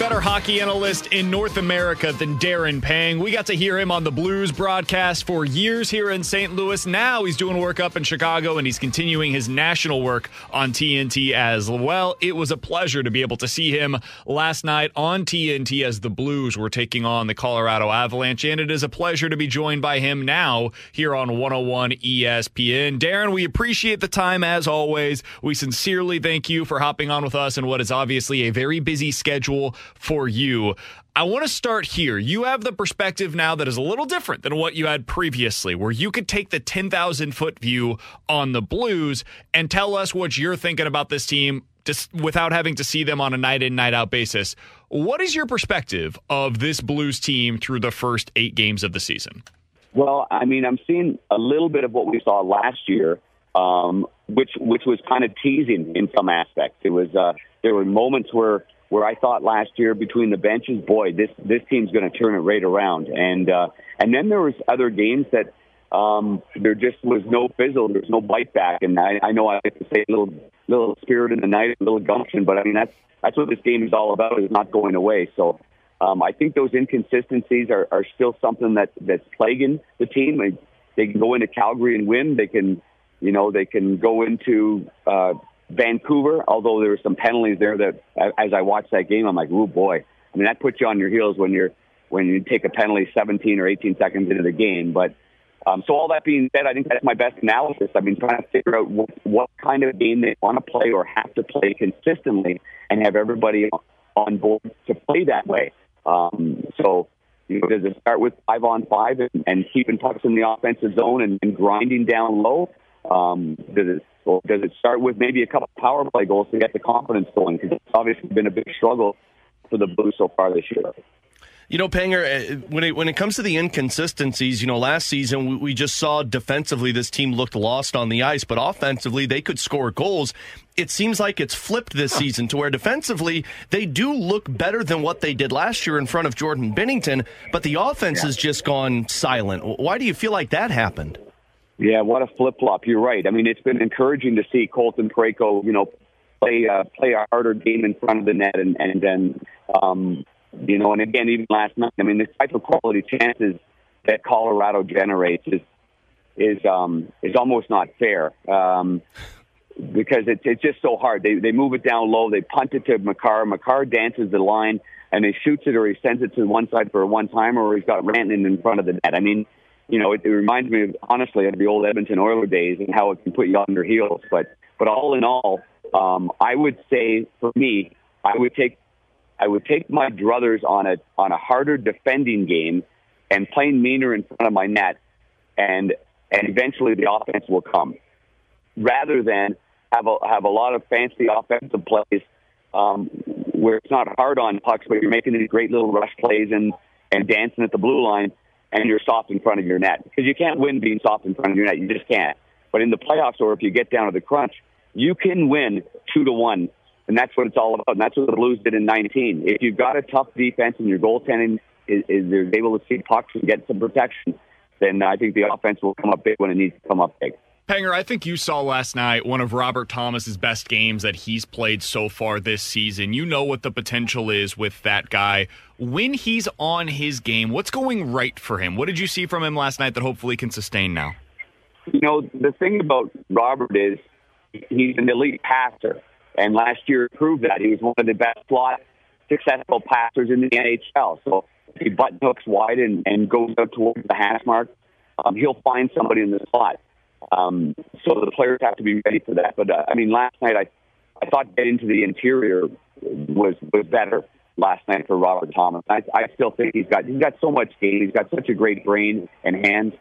Better hockey analyst in North America than Darren Pang. We got to hear him on the Blues broadcast for years here in St. Louis. Now he's doing work up in Chicago and he's continuing his national work on TNT as well. It was a pleasure to be able to see him last night on TNT as the Blues were taking on the Colorado Avalanche. And it is a pleasure to be joined by him now here on 101 ESPN. Darren, we appreciate the time as always. We sincerely thank you for hopping on with us in what is obviously a very busy schedule for you. I want to start here. You have the perspective now that is a little different than what you had previously, where you could take the 10,000 foot view on the Blues and tell us what you're thinking about this team just without having to see them on a night in, night out basis. What is your perspective of this Blues team through the first eight games of the season? Well, I mean, I'm seeing a little bit of what we saw last year, um, which which was kind of teasing in some aspects. It was uh, there were moments where where I thought last year between the benches, boy, this this team's going to turn it right around. And uh, and then there was other games that um, there just was no fizzle, there was no bite back. And I, I know I like to say a little little spirit in the night, a little gumption, but I mean that's that's what this game is all about, is not going away. So. Um, I think those inconsistencies are, are still something that, that's plaguing the team. They, they can go into Calgary and win. They can, you know, they can go into uh, Vancouver, although there were some penalties there that, as I watched that game, I'm like, oh boy. I mean, that puts you on your heels when you're when you take a penalty 17 or 18 seconds into the game. But um, so all that being said, I think that's my best analysis. I've been trying to figure out what, what kind of game they want to play or have to play consistently, and have everybody on board to play that way. Um, so. You know, does it start with five on five and, and keeping pucks in the offensive zone and, and grinding down low? Um, does it does it start with maybe a couple power play goals to get the confidence going? Because it's obviously been a big struggle for the Blues so far this year. You know, Panger, uh, when it when it comes to the inconsistencies, you know, last season we, we, just saw defensively this team looked lost on the ice, but offensively they could score goals. It seems like it's flipped this season to where defensively they do look better than what they did last year in front of Jordan Binnington, but the offense yeah. has just gone silent. Why do you feel like that happened? Yeah, what a flip flop. You're right. I mean, it's been encouraging to see Colton Parayko, you know, play uh, play a harder game in front of the net, and and then, um, you know, and again, even last night. I mean, the type of quality chances that Colorado generates is is um, is almost not fair. Um, because it's it's just so hard. They they move it down low, they punt it to Makar. Makar dances the line and he shoots it or he sends it to one side for a one timer or he's got Rantanen in front of the net. I mean, you know, it, it reminds me of, honestly of the old Edmonton Oilers days and how it can put you on your heels. But but all in all, um, I would say for me, I would take I would take my druthers on a on a harder defending game and playing meaner in front of my net, and and eventually the offense will come, rather than have a have a lot of fancy offensive plays um, where it's not hard on pucks, but you're making these great little rush plays and and dancing at the blue line and you're soft in front of your net. Because you can't win being soft in front of your net. You just can't. But in the playoffs, or if you get down to the crunch, you can win two to one. And that's what it's all about. And that's what the Blues did in 19. If you've got a tough defense and your goaltending is, is able to see pucks and get some protection, then I think the offense will come up big when it needs to come up big. Panger, I think you saw last night one of Robert Thomas's best games that he's played so far this season. You know what the potential is with that guy. When he's on his game, what's going right for him? What did you see from him last night that hopefully can sustain now? You know, the thing about Robert is he's an elite passer. And last year proved that. He was one of the best slot successful passers in the NHL. So if he button hooks wide and, and goes up towards the hash mark, um, he'll find somebody in the slot. Um, so the players have to be ready for that. But uh, I mean, last night I, I thought getting to the interior was was better last night for Robert Thomas. I, I still think he's got he's got so much game. He's got such a great brain and hands.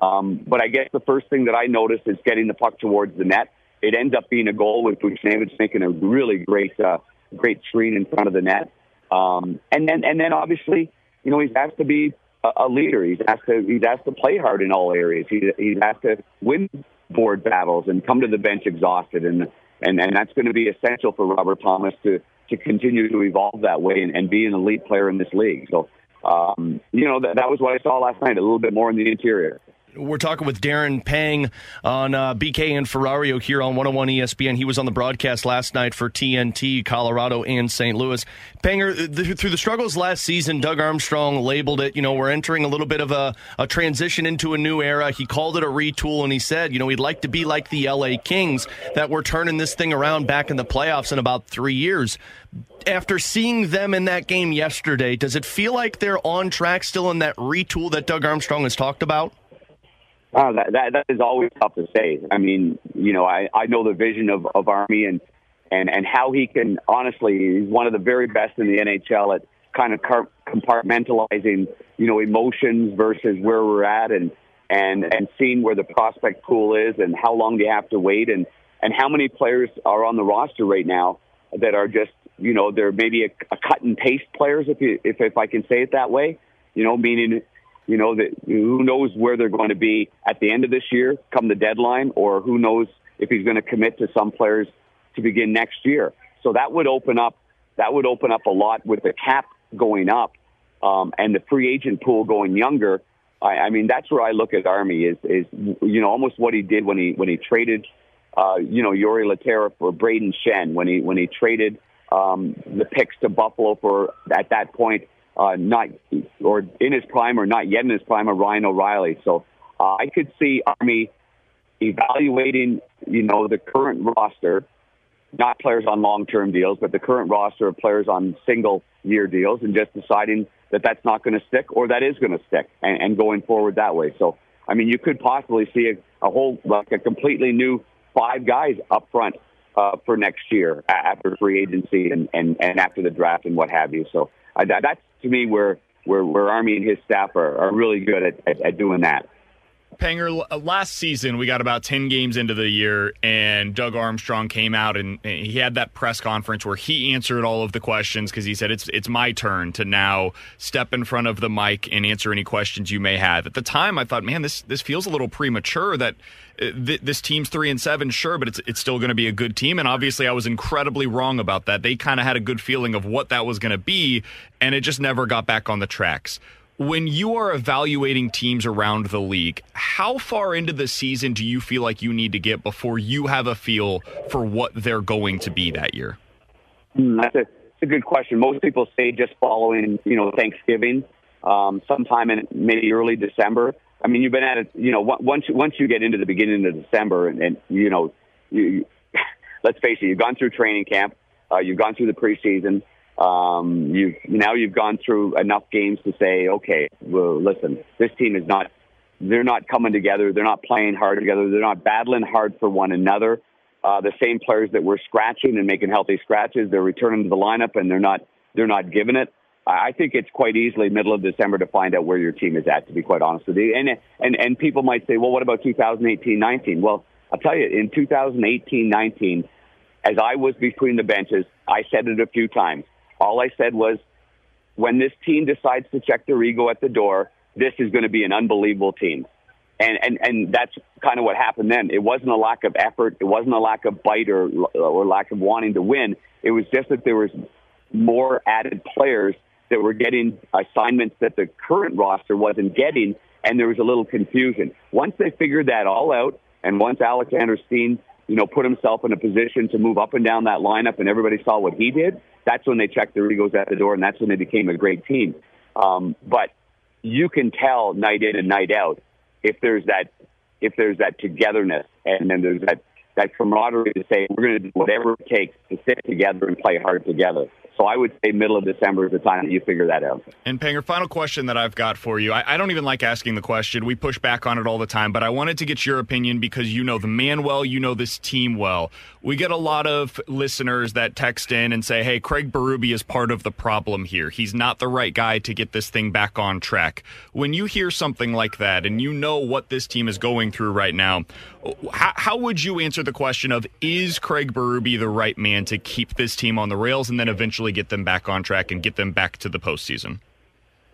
Um, but I guess the first thing that I noticed is getting the puck towards the net. It ends up being a goal with Buchnevich making a really great uh, great screen in front of the net. Um, and then and then obviously, you know, he has to be a, leader. He's asked to he's asked to play hard in all areas. He's he's asked to win board battles and come to the bench exhausted, and and and that's going to be essential for Robert Thomas to to continue to evolve that way and, and be an elite player in this league. So, um, you know, that, that was what I saw last night. A little bit more in the interior. We're talking with Darren Pang on uh, BK and Ferrario here on 101 ESPN. He was on the broadcast last night for TNT, Colorado, and St. Louis. Panger, th- through the struggles last season, Doug Armstrong labeled it, you know, we're entering a little bit of a, a transition into a new era. He called it a retool, and he said, you know, he'd like to be like the LA Kings, that we're turning this thing around back in the playoffs in about three years after seeing them in that game yesterday, does it feel like they're on track still in that retool that Doug Armstrong has talked about? Uh, that, that that is always tough to say. I mean, you know, I, I know the vision of, of Army and, and and how he can honestly, he's one of the very best in the NHL at kind of compartmentalizing, you know, emotions versus where we're at and and and seeing where the prospect pool is and how long you have to wait and and how many players are on the roster right now that are just, you know, they're maybe a, a cut and paste players if you if if I can say it that way, you know, meaning you know, that who knows where they're going to be at the end of this year, come the deadline, or who knows if he's going to commit to some players to begin next year. So that would open up that would open up a lot with the cap going up um, and the free agent pool going younger. I, I mean, that's where I look at Army is is you know almost what he did when he when he traded uh, you know Jori Lehtera for Brayden Schenn when he when he traded um, the picks to Buffalo for at that point uh, not or in his prime or not yet in his prime of Ryan O'Reilly. So uh, I could see Army evaluating, you know, the current roster, not players on long-term deals, but the current roster of players on single-year deals, and just deciding that that's not going to stick or that is going to stick, and, and going forward that way. So, I mean, you could possibly see a, a whole like a completely new five guys up front uh, for next year after free agency and, and, and after the draft and what have you. So uh, that's to me where where, where Army and his staff are, are really good at, at, at doing that. Panger, last season we got about 10 games into the year, and Doug Armstrong came out and he had that press conference where he answered all of the questions because he said, it's, it's my turn to now step in front of the mic and answer any questions you may have. At the time, I thought, man, this, this feels a little premature that uh, th- this team's three and seven, sure, but it's, it's still going to be a good team. And obviously, I was incredibly wrong about that. They kind of had a good feeling of what that was going to be, and it just never got back on the tracks when you are evaluating teams around the league, how far into the season do you feel like you need to get before you have a feel for what they're going to be that year? Hmm, that's a, that's a good question. Most people say just following, you know, Thanksgiving, um, sometime in maybe early December. I mean, you've been at it, you know, once once you get into the beginning of December, and, and you know, you, you, let's face it, you've gone through training camp, uh, you've gone through the preseason. Um, you've now you've gone through enough games to say, okay, well, listen, this team is not. They're not coming together. They're not playing hard together. They're not battling hard for one another. Uh, the same players that were scratching and making healthy scratches, they're returning to the lineup and they're not. They're not giving it. I think it's quite easily middle of December to find out where your team is at. To be quite honest with you, and and and people might say, well, what about 2018-19? Well, I'll tell you, in 2018-19, as I was between the benches, I said it a few times. All I said was, when this team decides to check their ego at the door, this is going to be an unbelievable team. And, and, and that's kind of what happened then. It wasn't a lack of effort. It wasn't a lack of bite or, or lack of wanting to win. It was just that there was more added players that were getting assignments that the current roster wasn't getting, and there was a little confusion. Once they figured that all out, and once Alexander Steen, you know, put himself in a position to move up and down that lineup, and everybody saw what he did, that's when they checked their egos at the door, and that's when they became a great team. Um, but you can tell night in and night out if there's that if there's that togetherness, and then there's that that camaraderie to say we're going to do whatever it takes to sit together and play hard together. So I would say middle of December is the time that you figure that out. And Panger, final question that I've got for you. I, I, don't even like asking the question. We push back on it all the time, but I wanted to get your opinion because you know the man well, you know this team well. We get a lot of listeners that text in and say, "Hey, Craig Berube is part of the problem here. He's not the right guy to get this thing back on track." When you hear something like that, and you know what this team is going through right now, how, how would you answer the question of is Craig Berube the right man to keep this team on the rails and then eventually get them back on track and get them back to the postseason?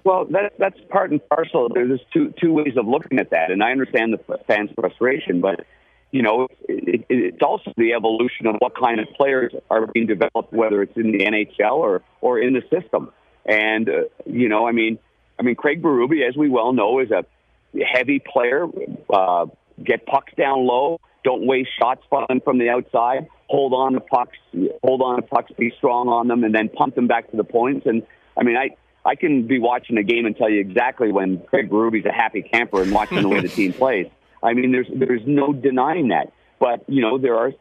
Well, that, that's part and parcel. There's two two ways of looking at that, and I understand the fans' frustration, but you know, it, it, it's also the evolution of what kind of players are being developed, whether it's in the NHL or or in the system. And uh, you know, I mean, I mean, Craig Berube, as we well know, is a heavy player. Uh, get pucks down low. Don't waste shots falling from the outside. Hold on to pucks. Hold on to pucks. Be strong on them, and then pump them back to the points. And I mean, I I can be watching a game and tell you exactly when Craig Berube's a happy camper and watching the way the team plays. I mean, there's there's no denying that. But you know, there are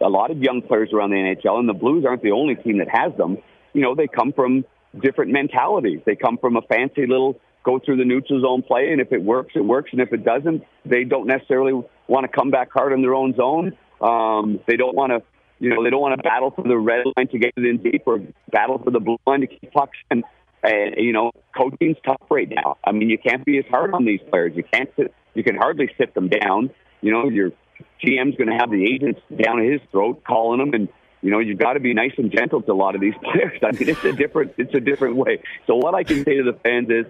a lot of young players around the NHL, and the Blues aren't the only team that has them. You know, they come from different mentalities. They come from a fancy little go through the neutral zone play, and if it works, it works, and if it doesn't, they don't necessarily want to come back hard in their own zone. Um, they don't want to, you know, they don't want to battle for the red line to get it in deep or battle for the blue line to keep pucks. And, and you know, coaching's tough right now. I mean, you can't be as hard on these players. You can't sit, you can hardly sit them down. You know, your GM's going to have the agents down his throat calling them and you know, you've got to be nice and gentle to a lot of these players. I mean, it's a different, it's a different way. So what I can say to the fans is,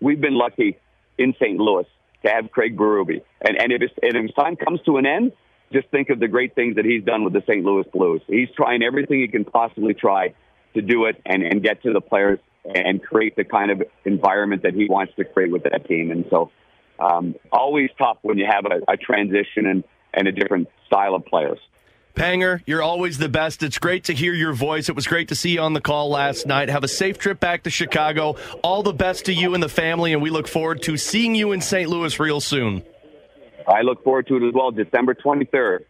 we've been lucky in St. Louis to have Craig Berube. And, and, if his, and if his time comes to an end, just think of the great things that he's done with the St. Louis Blues. He's trying everything he can possibly try to do it and, and get to the players and create the kind of environment that he wants to create with that team. And so, um, always tough when you have a, a transition and, and a different style of players. Panger, you're always the best. It's great to hear your voice. It was great to see you on the call last night. Have a safe trip back to Chicago. All the best to you and the family, and we look forward to seeing you in St. Louis real soon. I look forward to it as well, December 23rd.